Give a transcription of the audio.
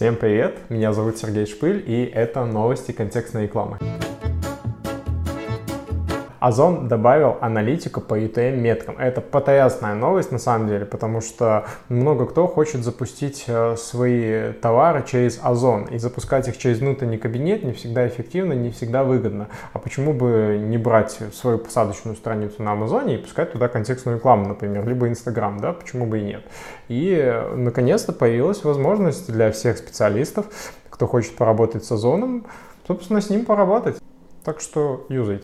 Всем привет, меня зовут Сергей Шпыль, и это новости контекстной рекламы. Озон добавил аналитику по UTM-меткам. Это потрясная новость на самом деле, потому что много кто хочет запустить э, свои товары через Озон. И запускать их через внутренний кабинет не всегда эффективно, не всегда выгодно. А почему бы не брать свою посадочную страницу на Амазоне и пускать туда контекстную рекламу, например, либо Инстаграм, да, почему бы и нет. И э, наконец-то появилась возможность для всех специалистов, кто хочет поработать с Озоном, собственно, с ним поработать. Так что юзайте.